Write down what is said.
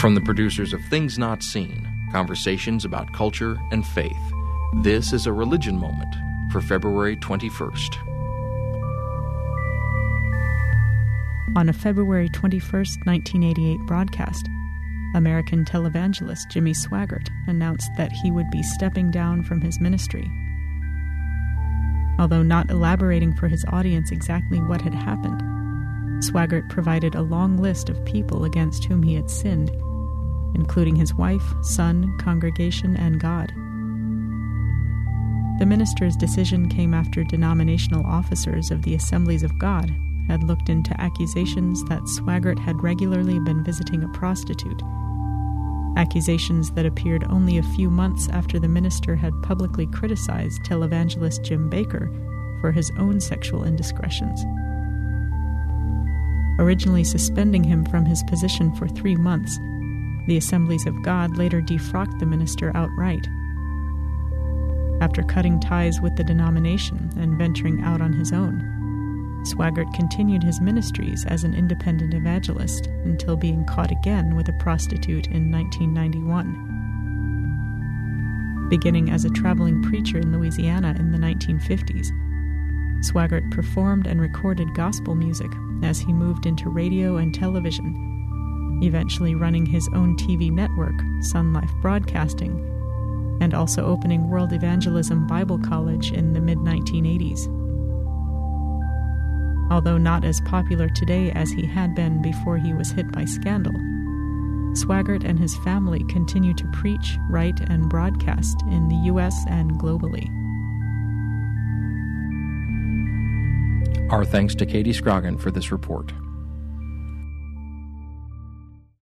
From the producers of Things Not Seen, conversations about culture and faith, this is a religion moment for February 21st. On a February 21st, 1988 broadcast, American televangelist Jimmy Swaggart announced that he would be stepping down from his ministry. Although not elaborating for his audience exactly what had happened, Swaggart provided a long list of people against whom he had sinned, including his wife, son, congregation, and God. The minister's decision came after denominational officers of the Assemblies of God had looked into accusations that Swaggart had regularly been visiting a prostitute. Accusations that appeared only a few months after the minister had publicly criticized televangelist Jim Bakker for his own sexual indiscretions. Originally suspending him from his position for three months, the Assemblies of God later defrocked the minister outright. After cutting ties with the denomination and venturing out on his own, Swaggart continued his ministries as an independent evangelist until being caught again with a prostitute in 1991. Beginning as a traveling preacher in Louisiana in the 1950s, Swaggart performed and recorded gospel music as he moved into radio and television, eventually running his own TV network, SonLife Broadcasting, and also opening World Evangelism Bible College in the mid 1980s. Although not as popular today as he had been before he was hit by scandal, Swaggart and his family continue to preach, write, and broadcast in the U.S. and globally. Our thanks to Katy Scrogin for this report.